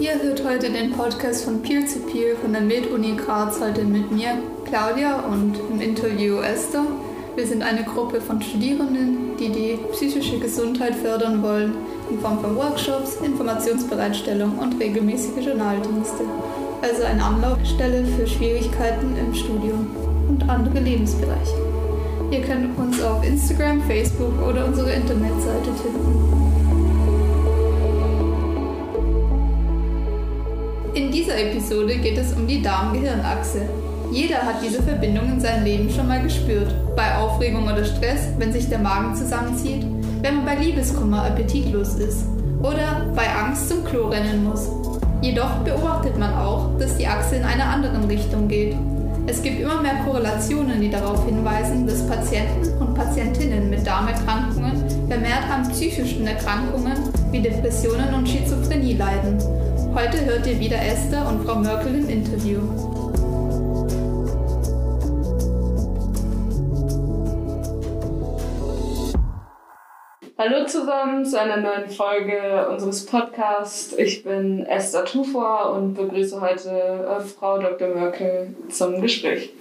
Ihr hört heute den Podcast von Peer to Peer von der Med-Uni Graz heute mit mir, Claudia, und im Interview Esther. Wir sind eine Gruppe von Studierenden, die die psychische Gesundheit fördern wollen, in Form von Workshops, Informationsbereitstellung und regelmäßige Journaldienste. Also eine Anlaufstelle für Schwierigkeiten im Studium und andere Lebensbereiche. Ihr könnt uns auf Instagram, Facebook oder unsere Internetseite finden. In dieser Episode geht es um die Darm-Gehirn-Achse. Jeder hat diese Verbindung in seinem Leben schon mal gespürt. Bei Aufregung oder Stress, wenn sich der Magen zusammenzieht, wenn man bei Liebeskummer appetitlos ist oder bei Angst zum Klo rennen muss. Jedoch beobachtet man auch, dass die Achse in einer anderen Richtung geht. Es gibt immer mehr Korrelationen, die darauf hinweisen, dass Patienten und Patientinnen mit Darmerkrankungen vermehrt an psychischen Erkrankungen wie Depressionen und Schizophrenie leiden Heute hört ihr wieder Esther und Frau Merkel im Interview. Hallo zusammen zu einer neuen Folge unseres Podcasts. Ich bin Esther Tufor und begrüße heute äh, Frau Dr. Merkel zum Gespräch.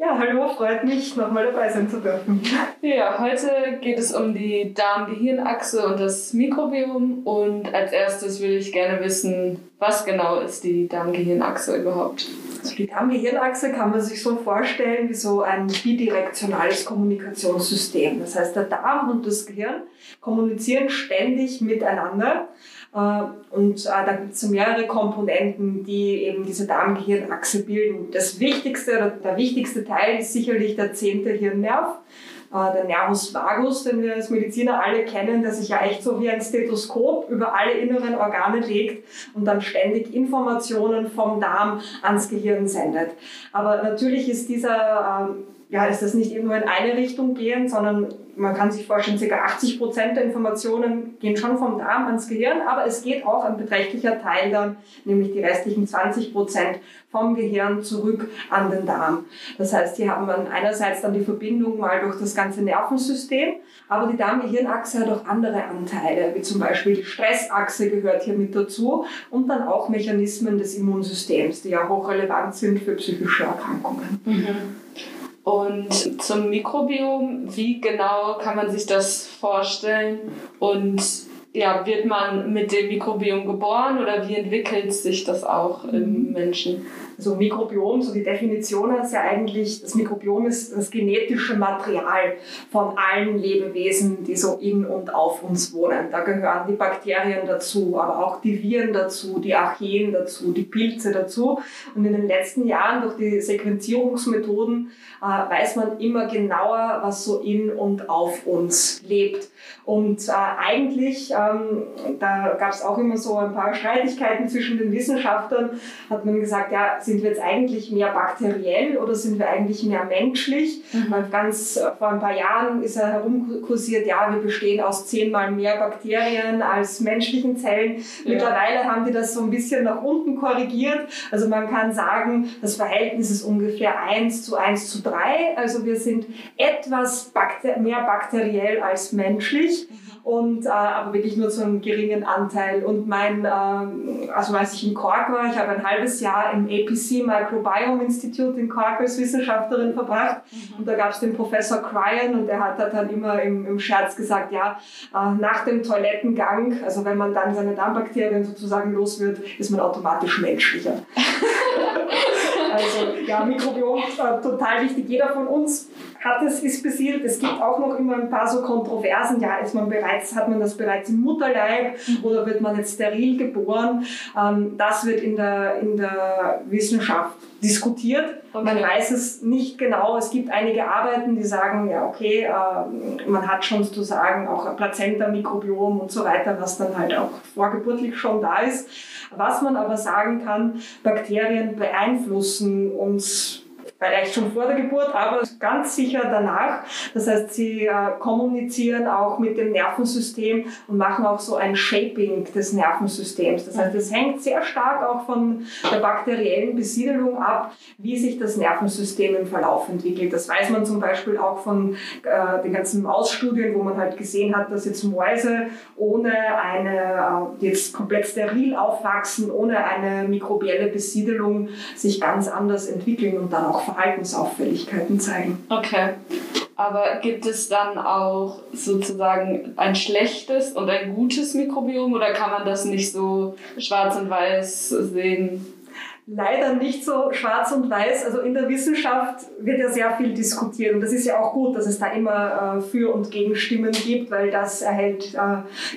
Ja, hallo, freut mich, nochmal dabei sein zu dürfen. Ja, heute geht es um die Darm-Gehirn-Achse und das Mikrobiom. Und als erstes würde ich gerne wissen, was genau ist die Darm-Gehirn-Achse überhaupt? Also die Darm-Gehirn-Achse kann man sich so vorstellen wie so ein bidirektionales Kommunikationssystem. Das heißt, der Darm und das Gehirn kommunizieren ständig miteinander. Äh, und äh, da gibt es mehrere Komponenten, die eben diese Darm-Gehirn-Achse bilden. Das wichtigste oder der wichtigste Teil ist sicherlich der zehnte Hirnnerv, äh, der Nervus vagus, den wir als Mediziner alle kennen, der sich ja echt so wie ein Stethoskop über alle inneren Organe legt und dann ständig Informationen vom Darm ans Gehirn sendet. Aber natürlich ist dieser ähm, ja, ist das nicht nur in eine Richtung gehen, sondern man kann sich vorstellen, ca. 80 Prozent der Informationen gehen schon vom Darm ans Gehirn, aber es geht auch ein beträchtlicher Teil dann, nämlich die restlichen 20 Prozent vom Gehirn zurück an den Darm. Das heißt, hier haben wir einerseits dann die Verbindung mal durch das ganze Nervensystem, aber die Darm-Gehirn-Achse hat auch andere Anteile, wie zum Beispiel die Stressachse gehört hier mit dazu und dann auch Mechanismen des Immunsystems, die ja hochrelevant sind für psychische Erkrankungen. Mhm. Und zum Mikrobiom, wie genau kann man sich das vorstellen? Und ja, wird man mit dem Mikrobiom geboren oder wie entwickelt sich das auch im mhm. Menschen? Also Mikrobiom, so die Definition ist ja eigentlich, das Mikrobiom ist das genetische Material von allen Lebewesen, die so in und auf uns wohnen. Da gehören die Bakterien dazu, aber auch die Viren dazu, die Archeen dazu, die Pilze dazu. Und in den letzten Jahren durch die Sequenzierungsmethoden äh, weiß man immer genauer, was so in und auf uns lebt. Und äh, eigentlich, ähm, da gab es auch immer so ein paar Streitigkeiten zwischen den Wissenschaftlern, hat man gesagt, ja, sind wir jetzt eigentlich mehr bakteriell oder sind wir eigentlich mehr menschlich? Mhm. Ganz äh, vor ein paar Jahren ist er herumkursiert, ja, wir bestehen aus zehnmal mehr Bakterien als menschlichen Zellen. Ja. Mittlerweile haben die das so ein bisschen nach unten korrigiert. Also man kann sagen, das Verhältnis ist ungefähr 1 zu 1 zu 3. Also wir sind etwas bakter mehr bakteriell als menschlich. Mhm und äh, aber wirklich nur zu einem geringen Anteil. Und mein, äh, also als ich in Cork war, ich habe ein halbes Jahr im APC Microbiome Institute in Cork als Wissenschaftlerin verbracht mhm. und da gab es den Professor Cryan und der hat dann immer im, im Scherz gesagt, ja, äh, nach dem Toilettengang, also wenn man dann seine Darmbakterien sozusagen los wird, ist man automatisch menschlicher. also ja, Mikrobiom äh, total wichtig. Jeder von uns hat es, ist besiedelt. Es gibt auch noch immer ein paar so Kontroversen. Ja, ist man bereits, hat man das bereits im Mutterleib mhm. oder wird man jetzt steril geboren? Ähm, das wird in der, in der Wissenschaft diskutiert. Okay. Man weiß es nicht genau. Es gibt einige Arbeiten, die sagen, ja, okay, äh, man hat schon sozusagen auch ein Plazenta-Mikrobiom und so weiter, was dann halt auch vorgeburtlich schon da ist. Was man aber sagen kann, Bakterien beeinflussen uns vielleicht schon vor der Geburt, aber ganz sicher danach. Das heißt, sie äh, kommunizieren auch mit dem Nervensystem und machen auch so ein Shaping des Nervensystems. Das heißt, es hängt sehr stark auch von der bakteriellen Besiedelung ab, wie sich das Nervensystem im Verlauf entwickelt. Das weiß man zum Beispiel auch von äh, den ganzen Mausstudien, wo man halt gesehen hat, dass jetzt Mäuse ohne eine, äh, jetzt komplett steril aufwachsen, ohne eine mikrobielle Besiedelung sich ganz anders entwickeln und dann auch Verhaltensauffälligkeiten zeigen. Okay. Aber gibt es dann auch sozusagen ein schlechtes und ein gutes Mikrobiom oder kann man das nicht so schwarz und weiß sehen? Leider nicht so schwarz und weiß. Also in der Wissenschaft wird ja sehr viel diskutiert und das ist ja auch gut, dass es da immer äh, Für- und Gegenstimmen gibt, weil das erhält äh,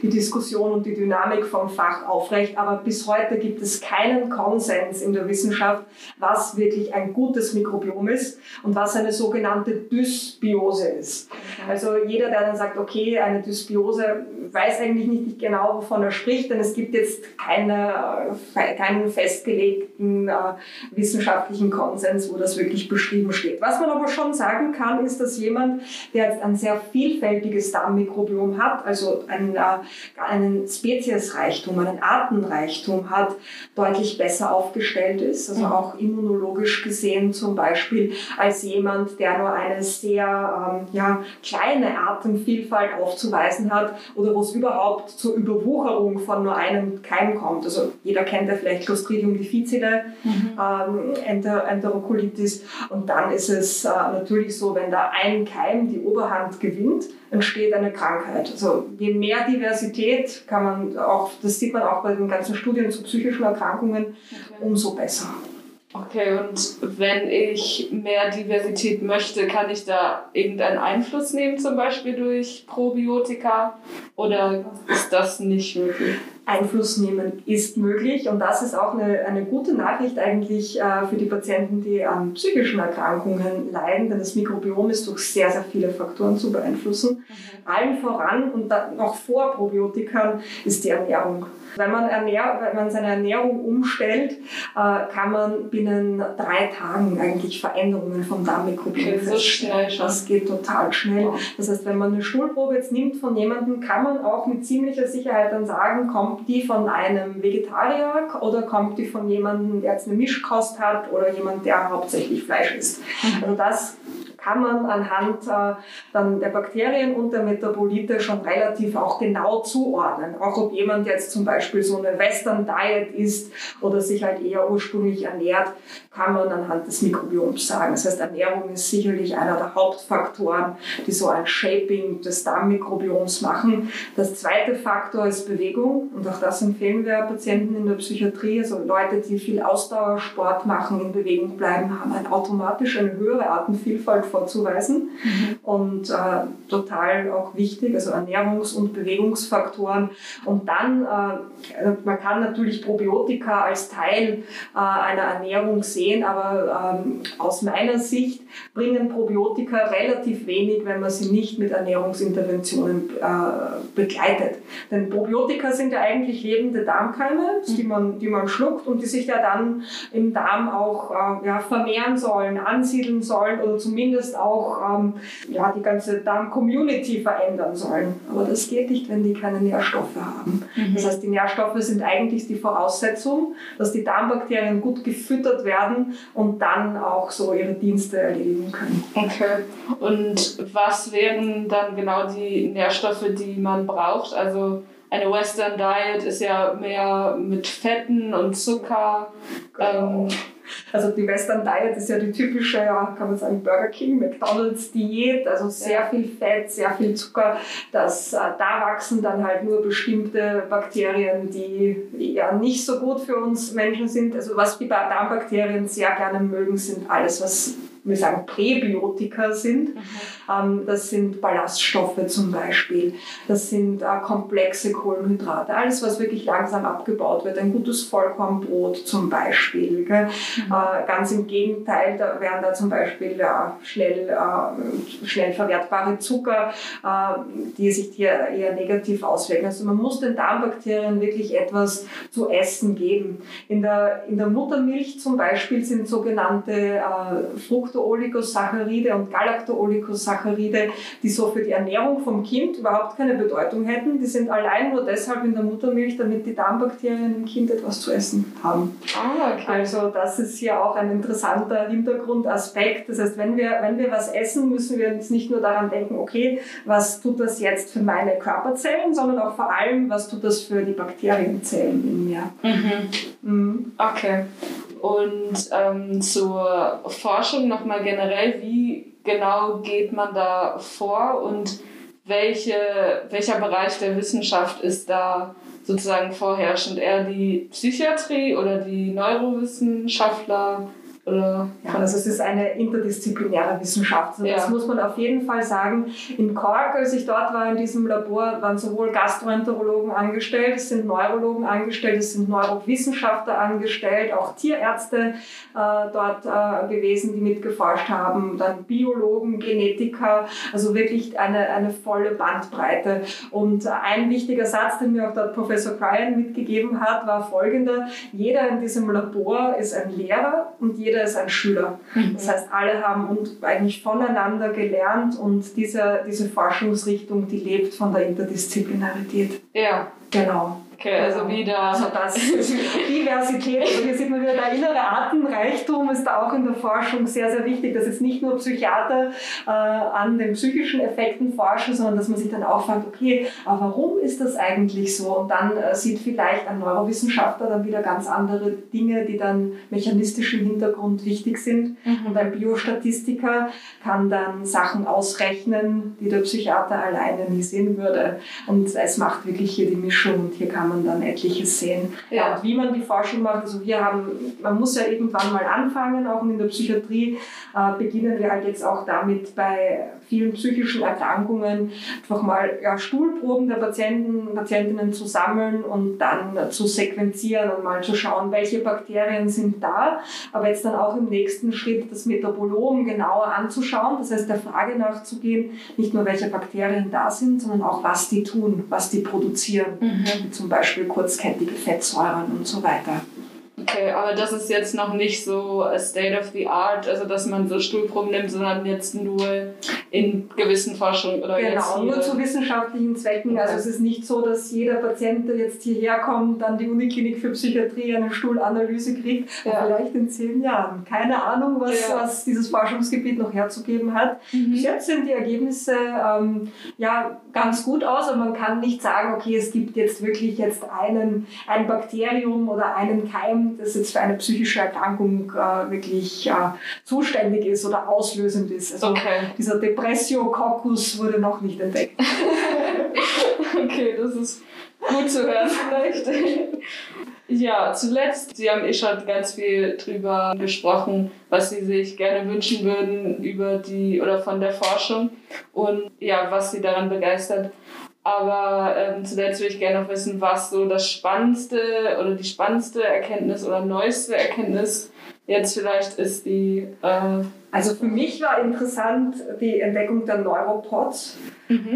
die Diskussion und die Dynamik vom Fach aufrecht. Aber bis heute gibt es keinen Konsens in der Wissenschaft, was wirklich ein gutes Mikrobiom ist und was eine sogenannte Dysbiose ist. Also jeder, der dann sagt, okay, eine Dysbiose, weiß eigentlich nicht genau, wovon er spricht, denn es gibt jetzt keine, äh, keinen festgelegten äh, wissenschaftlichen Konsens, wo das wirklich beschrieben steht. Was man aber schon sagen kann, ist, dass jemand, der jetzt ein sehr vielfältiges Darmmikrobiom hat, also einen, äh, einen Speziesreichtum, einen Artenreichtum hat, deutlich besser aufgestellt ist, also mhm. auch immunologisch gesehen zum Beispiel, als jemand, der nur eine sehr ähm, ja, kleine Artenvielfalt aufzuweisen hat oder wo es überhaupt zur Überwucherung von nur einem Keim kommt. Also jeder kennt ja vielleicht Clostridium difficile, mhm. ähm, Enter Enterokolitis. Und dann ist es äh, natürlich so, wenn da ein Keim die Oberhand gewinnt, entsteht eine Krankheit. Also je mehr Diversität kann man auch, das sieht man auch bei den ganzen Studien zu psychischen Erkrankungen, okay. umso besser. Okay, und wenn ich mehr Diversität möchte, kann ich da irgendeinen Einfluss nehmen, zum Beispiel durch Probiotika? Oder ist das nicht möglich? Einfluss nehmen ist möglich und das ist auch eine, eine gute Nachricht eigentlich äh, für die Patienten, die an psychischen Erkrankungen leiden, denn das Mikrobiom ist durch sehr, sehr viele Faktoren zu beeinflussen. Mhm. Allen voran und noch vor Probiotikern ist die Ernährung. Wenn man, ernähr, wenn man seine Ernährung umstellt, äh, kann man binnen drei Tagen eigentlich Veränderungen vom Darmmikrobiom feststellen. So das geht total schnell. Das heißt, wenn man eine Stuhlprobe jetzt nimmt von jemandem, kann man auch mit ziemlicher Sicherheit dann sagen, kommt die von einem Vegetarier oder kommt die von jemandem, der jetzt eine Mischkost hat oder jemand, der hauptsächlich Fleisch isst. Mhm. Also das kann man anhand äh, dann der Bakterien und der Metabolite schon relativ auch genau zuordnen. Auch ob jemand jetzt zum Beispiel so eine Western Diet isst oder sich halt eher ursprünglich ernährt, kann man anhand des Mikrobioms sagen. Das heißt, Ernährung ist sicherlich einer der Hauptfaktoren, die so ein Shaping des Darmmikrobioms machen. Das zweite Faktor ist Bewegung und auch das empfehlen wir Patienten in der Psychiatrie. Also Leute, die viel Ausdauersport machen, in Bewegung bleiben, haben ein automatisch eine höhere Artenvielfalt vorzuweisen mhm. und äh, total auch wichtig, also Ernährungs- und Bewegungsfaktoren. Und dann, äh, man kann natürlich Probiotika als Teil äh, einer Ernährung sehen, aber ähm, aus meiner Sicht bringen Probiotika relativ wenig, wenn man sie nicht mit Ernährungsinterventionen äh, begleitet. Denn Probiotika sind ja eigentlich lebende Darmkeime, mhm. die, man, die man schluckt und die sich ja dann im Darm auch äh, ja, vermehren sollen, ansiedeln sollen oder zumindest zumindest auch ähm, ja, die ganze Darm-Community verändern sollen. Aber das geht nicht, wenn die keine Nährstoffe haben. Mhm. Das heißt, die Nährstoffe sind eigentlich die Voraussetzung, dass die Darmbakterien gut gefüttert werden und dann auch so ihre Dienste erledigen können. Okay. Und was wären dann genau die Nährstoffe, die man braucht? Also eine Western Diet ist ja mehr mit Fetten und Zucker. Genau. Ähm, also die Western Diet ist ja die typische, ja, kann man sagen, Burger King, McDonalds Diät, also sehr viel Fett, sehr viel Zucker. Das, äh, da wachsen dann halt nur bestimmte Bakterien, die ja nicht so gut für uns Menschen sind. Also was die Darmbakterien sehr gerne mögen, sind alles, was wir sagen Präbiotika sind. Mhm. Ähm, das sind Ballaststoffe zum Beispiel. Das sind äh, komplexe Kohlenhydrate. Alles, was wirklich langsam abgebaut wird. Ein gutes Vollkornbrot zum Beispiel. Mhm. Äh, ganz im Gegenteil, da wären da zum Beispiel schnell, äh, schnell verwertbare Zucker, die sich hier eher negativ auswirken. Also man muss den Darmbakterien wirklich etwas zu essen geben. In der, in der Muttermilch zum Beispiel sind sogenannte Frucht Fructooligosacharide und Galactooligosacharide, die so für die Ernährung vom Kind überhaupt keine Bedeutung hätten. Die sind allein nur deshalb in der Muttermilch, damit die Darmbakterien im Kind etwas zu essen haben. Ah, okay. Also das ist hier auch ein interessanter Hintergrundaspekt. Das heißt, wenn wir, wenn wir was essen, müssen wir uns nicht nur daran denken, okay, was tut das jetzt für meine Körperzellen, sondern auch vor allem, was tut das für die Bakterienzellen in mir. Mhm. Mhm. Okay. Und ähm, zur Forschung nochmal generell, wie genau geht man da vor und welche, welcher Bereich der Wissenschaft ist da sozusagen vorherrschend? Eher die Psychiatrie oder die Neurowissenschaftler? Oder Ja, also es ist eine interdisziplinäre Wissenschaft. Und Ja. das muss man auf jeden Fall sagen. In Cork, als ich dort war in diesem Labor, waren sowohl Gastroenterologen angestellt, es sind Neurologen angestellt, es sind Neurowissenschaftler angestellt, auch Tierärzte äh, dort äh, gewesen, die mitgeforscht haben, dann Biologen, Genetiker, also wirklich eine, eine volle Bandbreite. Und ein wichtiger Satz, den mir auch dort Professor Cryan mitgegeben hat, war folgender. Jeder in diesem Labor ist ein Lehrer und jeder ist ein Schüler. Das heißt, alle haben und eigentlich voneinander gelernt und diese, diese Forschungsrichtung, die lebt von der Interdisziplinarität. Ja, Genau. Okay, also wieder. Also das Diversität, also hier sieht man wieder, der innere Artenreichtum ist da auch in der Forschung sehr, sehr wichtig, dass jetzt nicht nur Psychiater äh, an den psychischen Effekten forschen, sondern dass man sich dann auch fragt, okay, aber warum ist das eigentlich so? Und dann äh, sieht vielleicht ein Neurowissenschaftler dann wieder ganz andere Dinge, die dann mechanistisch im Hintergrund wichtig sind. Und ein Biostatistiker kann dann Sachen ausrechnen, die der Psychiater alleine nie sehen würde. Und es macht wirklich hier die Mischung und hier kann man dann etliches sehen. Ja. Und wie man die Forschung macht, also wir haben, man muss ja irgendwann mal anfangen, auch in der Psychiatrie äh, beginnen wir halt jetzt auch damit bei vielen psychischen Erkrankungen einfach mal ja, Stuhlproben der Patienten, Patientinnen zu sammeln und dann zu sequenzieren und mal zu schauen, welche Bakterien sind da, aber jetzt dann auch im nächsten Schritt das Metabolom genauer anzuschauen, das heißt der Frage nachzugehen, nicht nur welche Bakterien da sind, sondern auch was die tun, was die produzieren, wie zum Beispiel kurzkettige Fettsäuren und so weiter. Aber das ist jetzt noch nicht so state of the art, also dass man so Stuhlproben nimmt, sondern jetzt nur in gewissen Forschungen oder Genau, nur zu wissenschaftlichen Zwecken. Also es ist nicht so, dass jeder Patient, der jetzt hierher kommt, dann die Uniklinik für Psychiatrie eine Stuhlanalyse kriegt. Ja. Vielleicht in zehn Jahren. Keine Ahnung, was, Ja. was dieses Forschungsgebiet noch herzugeben hat. Mhm. Bis jetzt sind die Ergebnisse ähm, ja ganz gut aus, aber man kann nicht sagen, okay, es gibt jetzt wirklich jetzt einen, ein Bakterium oder einen Keim, das jetzt für eine psychische Erkrankung äh, wirklich äh, zuständig ist oder auslösend ist. Also Okay, dieser Depressio-Coccus wurde noch nicht entdeckt. okay, das ist gut zu hören vielleicht. Ja, zuletzt, Sie haben eh schon ganz viel drüber gesprochen, was Sie sich gerne wünschen würden über die oder von der Forschung und ja, was Sie daran begeistert. Aber ähm, zuletzt würde ich gerne noch wissen, was so das spannendste oder die spannendste Erkenntnis oder neueste Erkenntnis jetzt vielleicht ist, die äh, Also für mich war interessant die Entdeckung der Neuropods.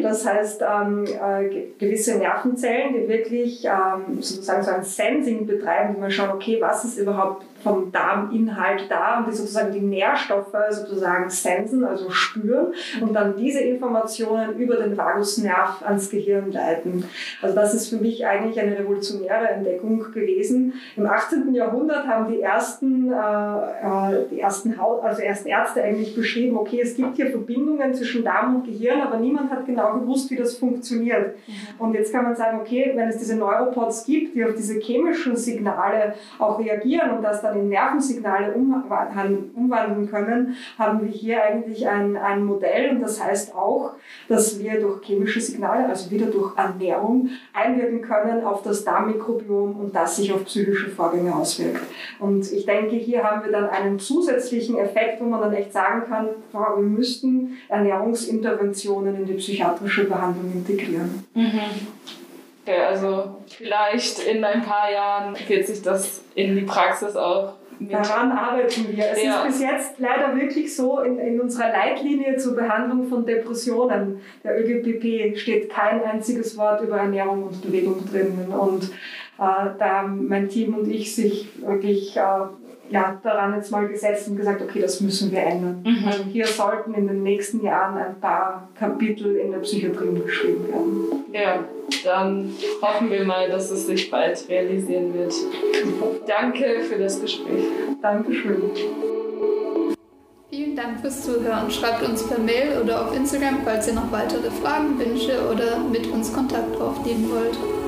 Das heißt, ähm, äh, ge- gewisse Nervenzellen, die wirklich ähm, sozusagen so ein Sensing betreiben, die mal schauen, okay, was ist überhaupt vom Darminhalt da und die sozusagen die Nährstoffe sozusagen sensen, also spüren und dann diese Informationen über den Vagusnerv ans Gehirn leiten. Also das ist für mich eigentlich eine revolutionäre Entdeckung gewesen. Im 18. Jahrhundert haben die ersten, äh, äh, die ersten, Haut, also ersten Ärzte eigentlich beschrieben, okay, es gibt hier Verbindungen zwischen Darm und Gehirn, aber niemand hat genau gewusst, wie das funktioniert. Und jetzt kann man sagen, okay, wenn es diese Neuropods gibt, die auf diese chemischen Signale auch reagieren und das dann in Nervensignale umwandeln umwandeln können, haben wir hier eigentlich ein, ein Modell und das heißt auch, dass wir durch chemische Signale, also wieder durch Ernährung, einwirken können auf das Darmmikrobiom und das sich auf psychische Vorgänge auswirkt. Und ich denke, hier haben wir dann einen zusätzlichen Effekt, wo man dann echt sagen kann, wir müssten Ernährungsinterventionen in die psychiatrische Behandlung integrieren. Okay, also vielleicht in ein paar Jahren wird sich das in die Praxis auch mit. Daran arbeiten wir. Es Ja. ist bis jetzt leider wirklich so, in, in unserer Leitlinie zur Behandlung von Depressionen, der ÖGPP, steht kein einziges Wort über Ernährung und Bewegung drin. Und äh, da haben mein Team und ich sich wirklich äh, ja, daran jetzt mal gesetzt und gesagt, okay, das müssen wir ändern. Mhm. Also hier sollten in den nächsten Jahren ein paar Kapitel in der Psychiatrie geschrieben werden. Ja, dann hoffen wir mal, dass es sich bald realisieren wird. Danke für das Gespräch. Dankeschön. Vielen Dank fürs Zuhören. Schreibt uns per Mail oder auf Instagram, falls ihr noch weitere Fragen, Wünsche oder mit uns Kontakt aufnehmen wollt.